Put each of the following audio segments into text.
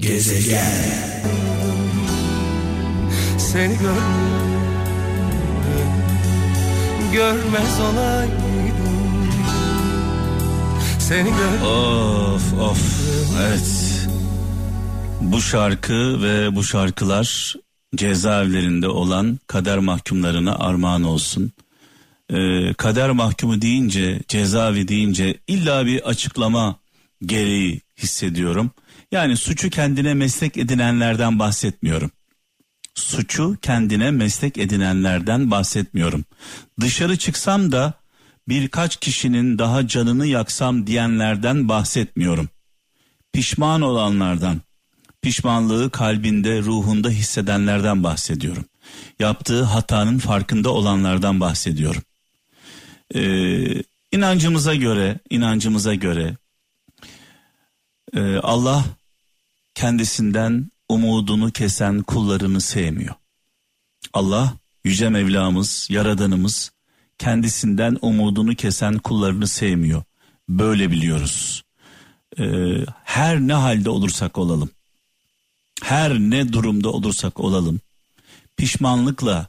Gezegen Seni gör görmez olaydım Seni gör Of of evet. Bu şarkı ve bu şarkılar cezaevlerinde olan kader mahkumlarına armağan olsun. Ee, kader mahkumu deyince cezaevi deyince illa bir açıklama gereği hissediyorum. Yani suçu kendine meslek edinenlerden bahsetmiyorum. Suçu kendine meslek edinenlerden bahsetmiyorum. Dışarı çıksam da birkaç kişinin daha canını yaksam diyenlerden bahsetmiyorum. Pişman olanlardan, pişmanlığı kalbinde, ruhunda hissedenlerden bahsediyorum. Yaptığı hatanın farkında olanlardan bahsediyorum. Ee, inancımıza göre, inancımıza göre e, Allah kendisinden umudunu kesen kullarını sevmiyor. Allah yüce Mevlamız, yaradanımız kendisinden umudunu kesen kullarını sevmiyor. Böyle biliyoruz. Ee, her ne halde olursak olalım, her ne durumda olursak olalım, pişmanlıkla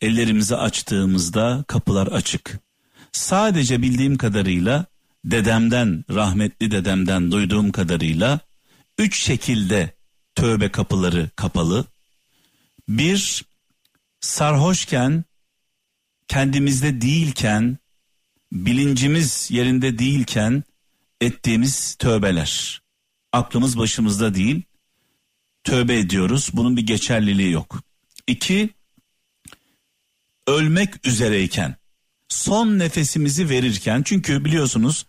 ellerimizi açtığımızda kapılar açık. Sadece bildiğim kadarıyla dedemden, rahmetli dedemden duyduğum kadarıyla üç şekilde tövbe kapıları kapalı. Bir, sarhoşken, kendimizde değilken, bilincimiz yerinde değilken ettiğimiz tövbeler. Aklımız başımızda değil, tövbe ediyoruz. Bunun bir geçerliliği yok. İki, ölmek üzereyken, son nefesimizi verirken, çünkü biliyorsunuz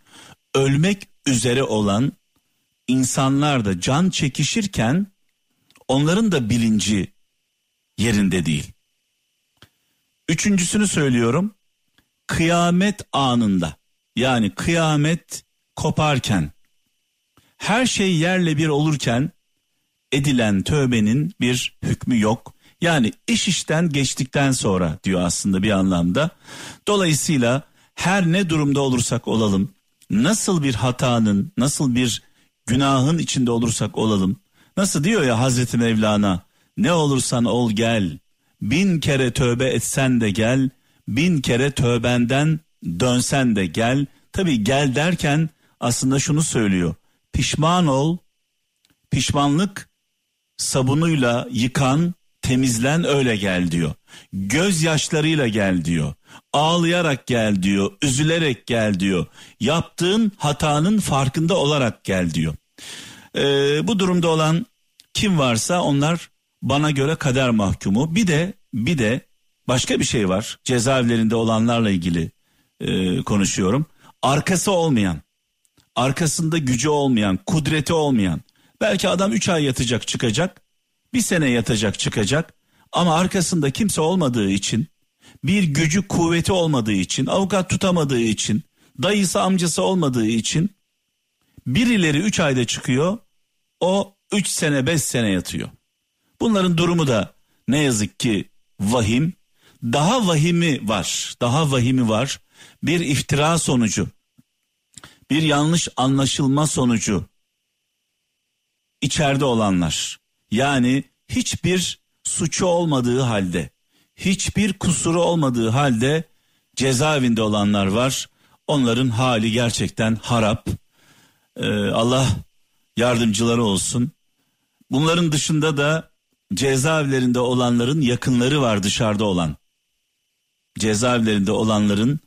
ölmek üzere olan insanlar da can çekişirken onların da bilinci yerinde değil. Üçüncüsünü söylüyorum. Kıyamet anında yani kıyamet koparken her şey yerle bir olurken edilen tövbenin bir hükmü yok. Yani iş işten geçtikten sonra diyor aslında bir anlamda. Dolayısıyla her ne durumda olursak olalım, nasıl bir hatanın, nasıl bir günahın içinde olursak olalım. Nasıl diyor ya Hazreti Mevlana, ne olursan ol gel, bin kere tövbe etsen de gel, bin kere tövbenden dönsen de gel. Tabi gel derken aslında şunu söylüyor, pişman ol, pişmanlık sabunuyla yıkan, temizlen öyle gel diyor. Gözyaşlarıyla gel diyor. Ağlayarak gel diyor. Üzülerek gel diyor. Yaptığın hatanın farkında olarak gel diyor. Ee, bu durumda olan kim varsa onlar bana göre kader mahkumu. Bir de bir de başka bir şey var. Cezaevlerinde olanlarla ilgili e, konuşuyorum. Arkası olmayan, arkasında gücü olmayan, kudreti olmayan. Belki adam 3 ay yatacak çıkacak, bir sene yatacak çıkacak. Ama arkasında kimse olmadığı için, bir gücü kuvveti olmadığı için, avukat tutamadığı için, dayısı amcası olmadığı için birileri 3 ayda çıkıyor, o 3 sene 5 sene yatıyor. Bunların durumu da ne yazık ki vahim. Daha vahimi var, daha vahimi var. Bir iftira sonucu, bir yanlış anlaşılma sonucu içeride olanlar. Yani hiçbir suçu olmadığı halde, hiçbir kusuru olmadığı halde cezaevinde olanlar var. Onların hali gerçekten harap. Ee, Allah yardımcıları olsun. Bunların dışında da cezaevlerinde olanların yakınları var dışarıda olan. Cezaevlerinde olanların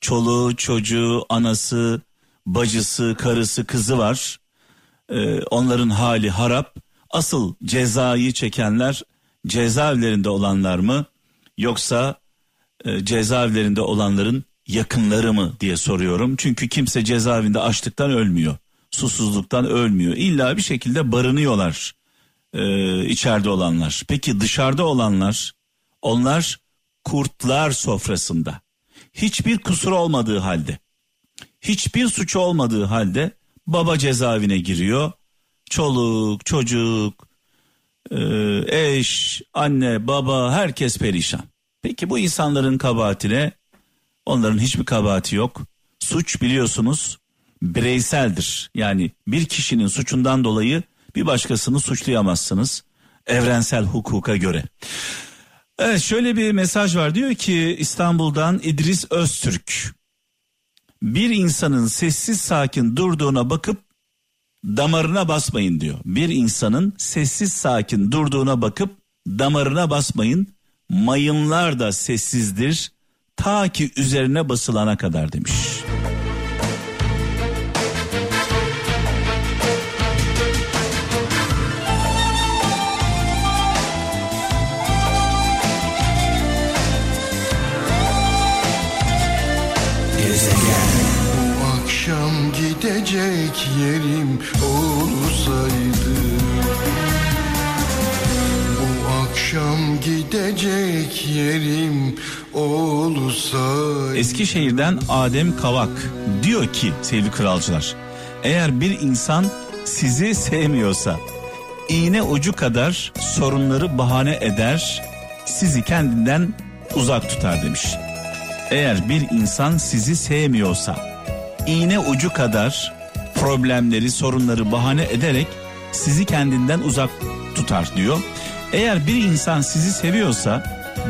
çoluğu, çocuğu, anası, bacısı, karısı, kızı var. Ee, onların hali harap. Asıl cezayı çekenler cezaevlerinde olanlar mı yoksa e, cezaevlerinde olanların yakınları mı diye soruyorum. Çünkü kimse cezaevinde açlıktan ölmüyor. Susuzluktan ölmüyor. İlla bir şekilde barınıyorlar e, içeride olanlar. Peki dışarıda olanlar onlar kurtlar sofrasında. Hiçbir kusur olmadığı halde, hiçbir suçu olmadığı halde baba cezaevine giriyor. Çoluk, çocuk, e, eş, anne, baba herkes perişan. Peki bu insanların kabahatine onların hiçbir kabahati yok. Suç biliyorsunuz bireyseldir. Yani bir kişinin suçundan dolayı bir başkasını suçlayamazsınız evrensel hukuka göre. Evet şöyle bir mesaj var diyor ki İstanbul'dan İdris Öztürk. Bir insanın sessiz sakin durduğuna bakıp damarına basmayın diyor. Bir insanın sessiz sakin durduğuna bakıp damarına basmayın. Mayınlar da sessizdir ta ki üzerine basılana kadar demiş. Gidecek yerim olsaydı Bu akşam gidecek yerim olsaydı Eskişehir'den Adem Kavak diyor ki sevgili kralcılar eğer bir insan sizi sevmiyorsa iğne ucu kadar sorunları bahane eder sizi kendinden uzak tutar demiş. Eğer bir insan sizi sevmiyorsa iğne ucu kadar problemleri, sorunları bahane ederek sizi kendinden uzak tutar diyor. Eğer bir insan sizi seviyorsa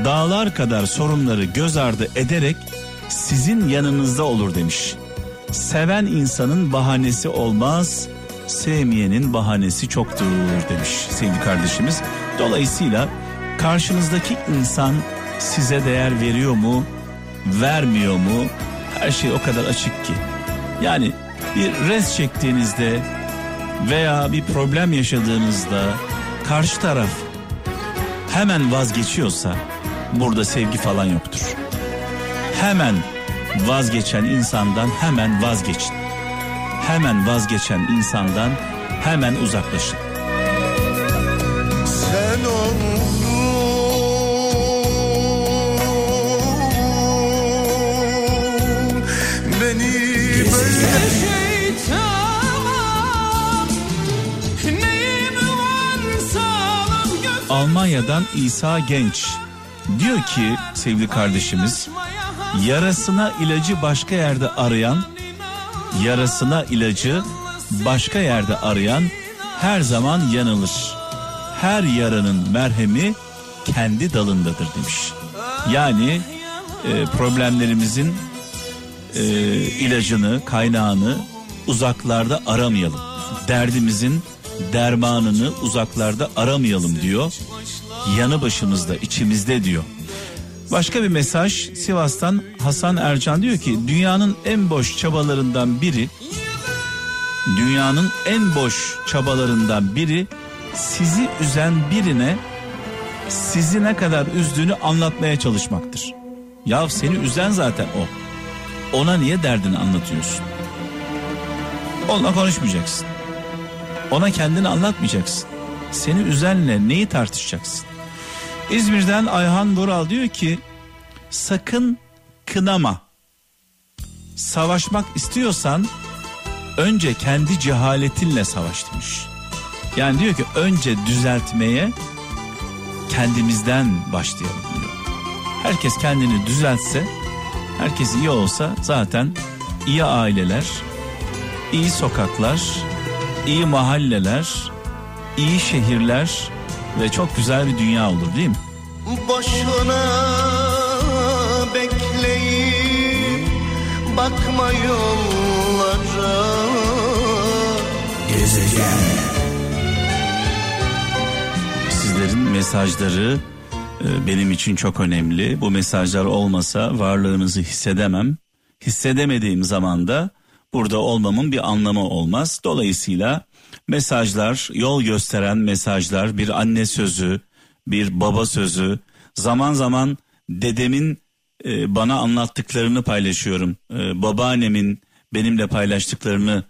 dağlar kadar sorunları göz ardı ederek sizin yanınızda olur demiş. Seven insanın bahanesi olmaz, sevmeyenin bahanesi çoktur demiş sevgili kardeşimiz. Dolayısıyla karşınızdaki insan size değer veriyor mu, vermiyor mu? Her şey o kadar açık ki. Yani bir res çektiğinizde veya bir problem yaşadığınızda karşı taraf hemen vazgeçiyorsa burada sevgi falan yoktur. Hemen vazgeçen insandan hemen vazgeçin. Hemen vazgeçen insandan hemen uzaklaşın. Almanya'dan İsa Genç diyor ki sevgili kardeşimiz yarasına ilacı başka yerde arayan yarasına ilacı başka yerde arayan her zaman yanılır. Her yaranın merhemi kendi dalındadır demiş. Yani e, problemlerimizin e, ilacını, kaynağını uzaklarda aramayalım. Derdimizin dermanını uzaklarda aramayalım diyor. Yanı başımızda, içimizde diyor. Başka bir mesaj Sivas'tan Hasan Ercan diyor ki dünyanın en boş çabalarından biri dünyanın en boş çabalarından biri sizi üzen birine sizi ne kadar üzdüğünü anlatmaya çalışmaktır. Ya seni üzen zaten o. Ona niye derdini anlatıyorsun? Onunla konuşmayacaksın. Ona kendini anlatmayacaksın. Seni üzenle neyi tartışacaksın? İzmir'den Ayhan Vural diyor ki sakın kınama. Savaşmak istiyorsan önce kendi cehaletinle savaş demiş. Yani diyor ki önce düzeltmeye kendimizden başlayalım diyor. Herkes kendini düzeltse, herkes iyi olsa zaten iyi aileler, iyi sokaklar, iyi mahalleler, iyi şehirler ve çok güzel bir dünya olur değil mi? Boşuna bekleyip bakma yollara Gezegen Sizlerin mesajları e, benim için çok önemli. Bu mesajlar olmasa varlığınızı hissedemem. Hissedemediğim zaman da burada olmamın bir anlamı olmaz. Dolayısıyla mesajlar, yol gösteren mesajlar, bir anne sözü, bir baba sözü, zaman zaman dedemin e, bana anlattıklarını paylaşıyorum. E, babaannemin benimle paylaştıklarını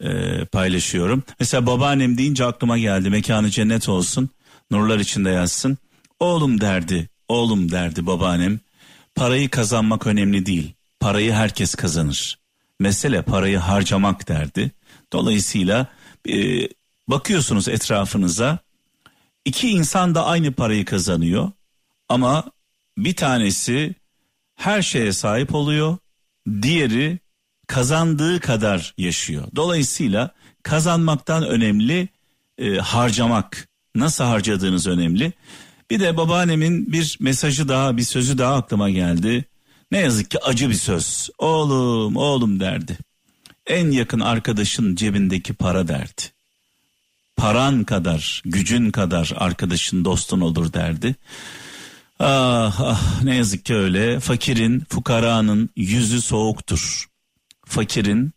e, paylaşıyorum. Mesela babaannem deyince aklıma geldi. Mekanı cennet olsun. Nurlar içinde yazsın. Oğlum derdi, oğlum derdi babaannem. Parayı kazanmak önemli değil. Parayı herkes kazanır. Mesele parayı harcamak derdi. Dolayısıyla e, bakıyorsunuz etrafınıza iki insan da aynı parayı kazanıyor ama bir tanesi her şeye sahip oluyor diğeri kazandığı kadar yaşıyor. Dolayısıyla kazanmaktan önemli e, harcamak. Nasıl harcadığınız önemli. Bir de babaannemin bir mesajı daha bir sözü daha aklıma geldi. Ne yazık ki acı bir söz. Oğlum oğlum derdi. En yakın arkadaşın cebindeki para derdi. Paran kadar, gücün kadar arkadaşın dostun olur derdi. Ah ah ne yazık ki öyle. Fakirin, fukaranın yüzü soğuktur. Fakirin,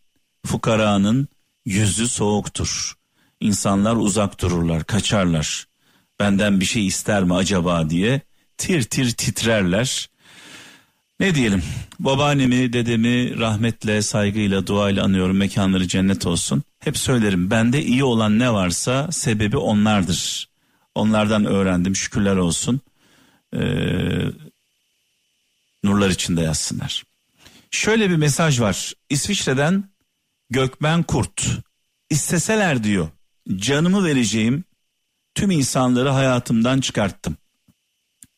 fukaranın yüzü soğuktur. İnsanlar uzak dururlar, kaçarlar. Benden bir şey ister mi acaba diye tir tir titrerler. Ne diyelim babaannemi dedemi rahmetle saygıyla duayla anıyorum mekanları cennet olsun. Hep söylerim bende iyi olan ne varsa sebebi onlardır. Onlardan öğrendim şükürler olsun. Ee, nurlar içinde yazsınlar. Şöyle bir mesaj var İsviçre'den Gökmen Kurt. İsteseler diyor canımı vereceğim tüm insanları hayatımdan çıkarttım.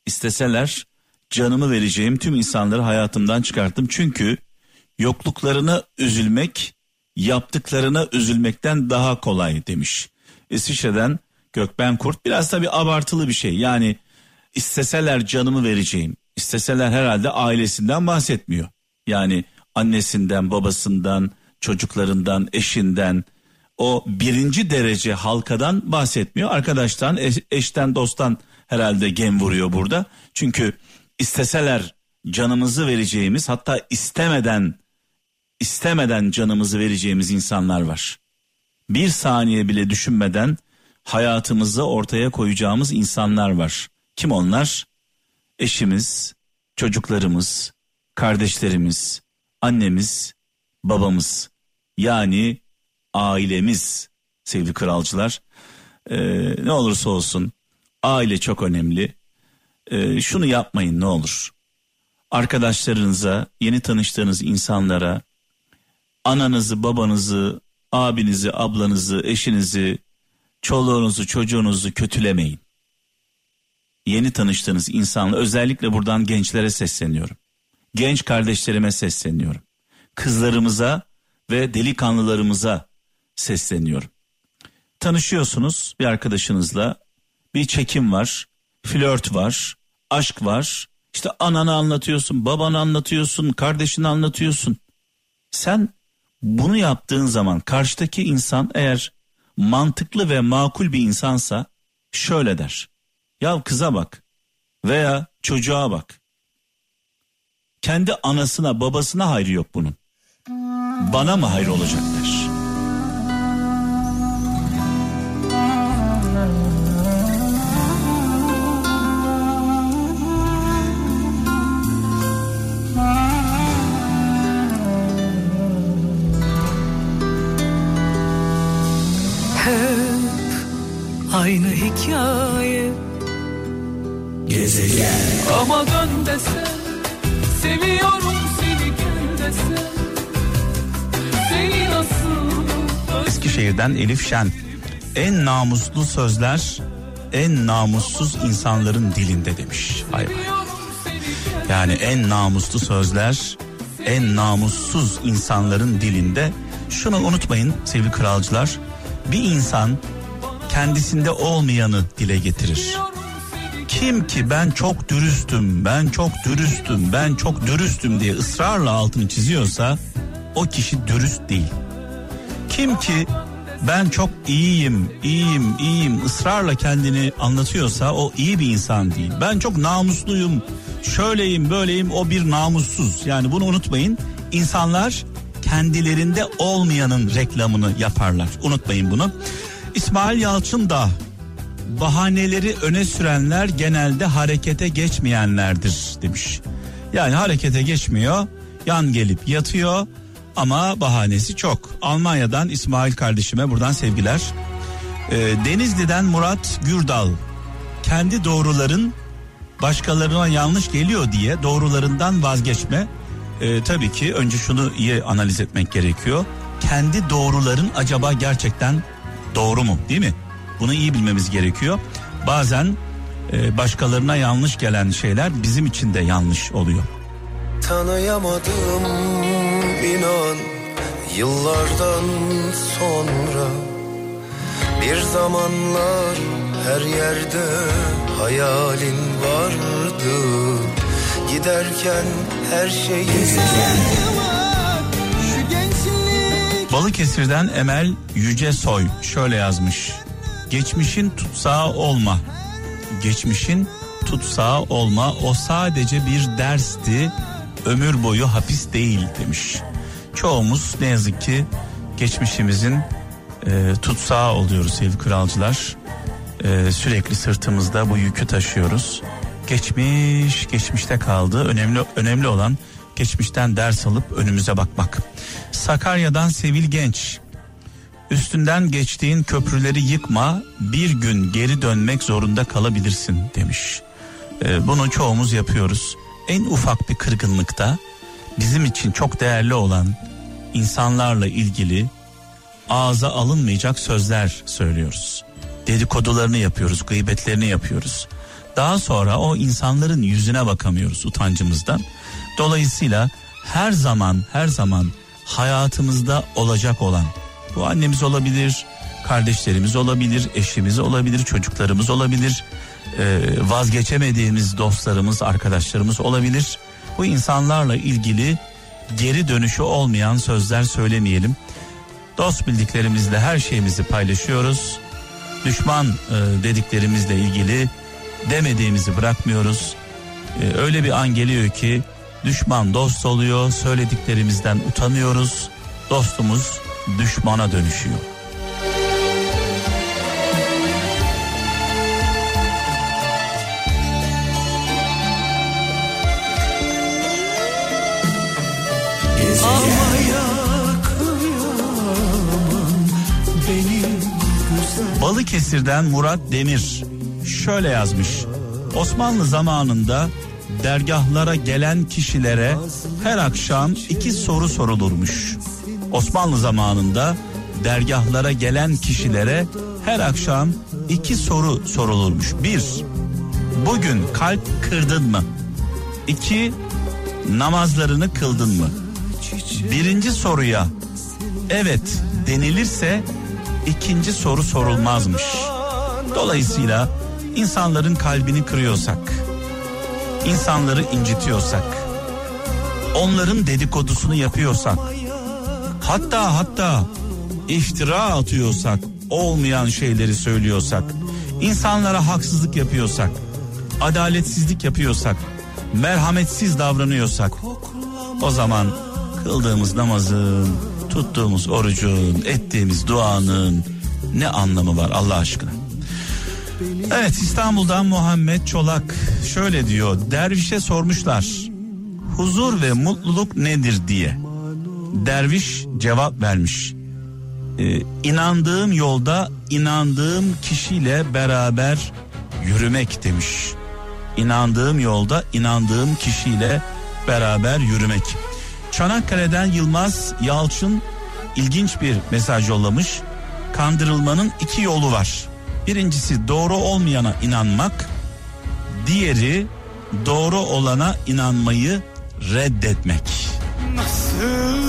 İsteseler canımı vereceğim tüm insanları hayatımdan çıkarttım. Çünkü yokluklarına üzülmek yaptıklarına üzülmekten daha kolay demiş. İsviçre'den Gökben Kurt biraz tabi abartılı bir şey yani isteseler canımı vereceğim isteseler herhalde ailesinden bahsetmiyor. Yani annesinden babasından çocuklarından eşinden o birinci derece halkadan bahsetmiyor. Arkadaştan eş, eşten dosttan herhalde gem vuruyor burada. Çünkü isteseler canımızı vereceğimiz hatta istemeden istemeden canımızı vereceğimiz insanlar var. Bir saniye bile düşünmeden hayatımızı ortaya koyacağımız insanlar var. Kim onlar? Eşimiz, çocuklarımız, kardeşlerimiz, annemiz, babamız. Yani ailemiz sevgili kralcılar. Ee, ne olursa olsun aile çok önemli e, şunu yapmayın ne olur. Arkadaşlarınıza, yeni tanıştığınız insanlara, ananızı, babanızı, abinizi, ablanızı, eşinizi, çoluğunuzu, çocuğunuzu kötülemeyin. Yeni tanıştığınız insanla özellikle buradan gençlere sesleniyorum. Genç kardeşlerime sesleniyorum. Kızlarımıza ve delikanlılarımıza sesleniyorum. Tanışıyorsunuz bir arkadaşınızla, bir çekim var, flört var, aşk var. İşte ananı anlatıyorsun, babanı anlatıyorsun, kardeşini anlatıyorsun. Sen bunu yaptığın zaman karşıdaki insan eğer mantıklı ve makul bir insansa şöyle der. Ya kıza bak veya çocuğa bak. Kendi anasına babasına hayrı yok bunun. Bana mı hayır olacak der. Eskişehir'den Elif Şen En namuslu sözler en namussuz insanların dilinde demiş. Vay vay. Yani en namuslu sözler en namussuz insanların dilinde. Şunu unutmayın sevgili kralcılar. Bir insan kendisinde olmayanı dile getirir. Kim ki ben çok dürüstüm, ben çok dürüstüm, ben çok dürüstüm diye ısrarla altını çiziyorsa o kişi dürüst değil. Kim ki ben çok iyiyim, iyiyim, iyiyim ısrarla kendini anlatıyorsa o iyi bir insan değil. Ben çok namusluyum, şöyleyim, böyleyim o bir namussuz. Yani bunu unutmayın. İnsanlar kendilerinde olmayanın reklamını yaparlar. Unutmayın bunu. İsmail Yalçın da bahaneleri öne sürenler genelde harekete geçmeyenlerdir demiş. Yani harekete geçmiyor, yan gelip yatıyor ama bahanesi çok. Almanya'dan İsmail kardeşime buradan sevgiler. Ee, Denizli'den Murat Gürdal kendi doğruların başkalarına yanlış geliyor diye doğrularından vazgeçme. Ee, tabii ki önce şunu iyi analiz etmek gerekiyor. Kendi doğruların acaba gerçekten Doğru mu değil mi? Bunu iyi bilmemiz gerekiyor. Bazen e, başkalarına yanlış gelen şeyler bizim için de yanlış oluyor. Tanıyamadım inan yıllardan sonra Bir zamanlar her yerde hayalin vardı Giderken her şeyi Balıkesir'den Emel Yücesoy şöyle yazmış. Geçmişin tutsağı olma. Geçmişin tutsağı olma. O sadece bir dersti. Ömür boyu hapis değil demiş. Çoğumuz ne yazık ki geçmişimizin e, tutsağı oluyoruz sevgili kralcılar. E, sürekli sırtımızda bu yükü taşıyoruz. Geçmiş geçmişte kaldı. Önemli önemli olan geçmişten ders alıp önümüze bakmak. Sakarya'dan Sevil Genç. Üstünden geçtiğin köprüleri yıkma, bir gün geri dönmek zorunda kalabilirsin demiş. Ee, bunu çoğumuz yapıyoruz. En ufak bir kırgınlıkta bizim için çok değerli olan insanlarla ilgili ağza alınmayacak sözler söylüyoruz. Dedikodularını yapıyoruz, gıybetlerini yapıyoruz. Daha sonra o insanların yüzüne bakamıyoruz utancımızdan. Dolayısıyla her zaman her zaman hayatımızda olacak olan bu annemiz olabilir, kardeşlerimiz olabilir, eşimiz olabilir, çocuklarımız olabilir, vazgeçemediğimiz dostlarımız, arkadaşlarımız olabilir. Bu insanlarla ilgili geri dönüşü olmayan sözler söylemeyelim. Dost bildiklerimizle her şeyimizi paylaşıyoruz. Düşman e, dediklerimizle ilgili demediğimizi bırakmıyoruz. E, öyle bir an geliyor ki düşman dost oluyor, söylediklerimizden utanıyoruz. Dostumuz düşmana dönüşüyor. Balıkesir'den Murat Demir şöyle yazmış. Osmanlı zamanında dergahlara gelen kişilere her akşam iki soru sorulurmuş. Osmanlı zamanında dergahlara gelen kişilere her akşam iki soru sorulurmuş. Bir, bugün kalp kırdın mı? İki, namazlarını kıldın mı? Birinci soruya evet denilirse ikinci soru sorulmazmış. Dolayısıyla insanların kalbini kırıyorsak, insanları incitiyorsak, onların dedikodusunu yapıyorsak, hatta hatta iftira atıyorsak, olmayan şeyleri söylüyorsak, insanlara haksızlık yapıyorsak, adaletsizlik yapıyorsak, merhametsiz davranıyorsak, o zaman kıldığımız namazın, tuttuğumuz orucun, ettiğimiz duanın ne anlamı var Allah aşkına? Evet İstanbul'dan Muhammed Çolak şöyle diyor. Dervişe sormuşlar. Huzur ve mutluluk nedir diye. Derviş cevap vermiş. Ee, inandığım yolda inandığım kişiyle beraber yürümek demiş. İnandığım yolda inandığım kişiyle beraber yürümek. Çanakkale'den Yılmaz Yalçın ilginç bir mesaj yollamış. Kandırılmanın iki yolu var. Birincisi doğru olmayana inanmak, diğeri doğru olana inanmayı reddetmek. Nasıl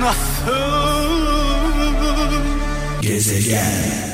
Nasıl Gezegen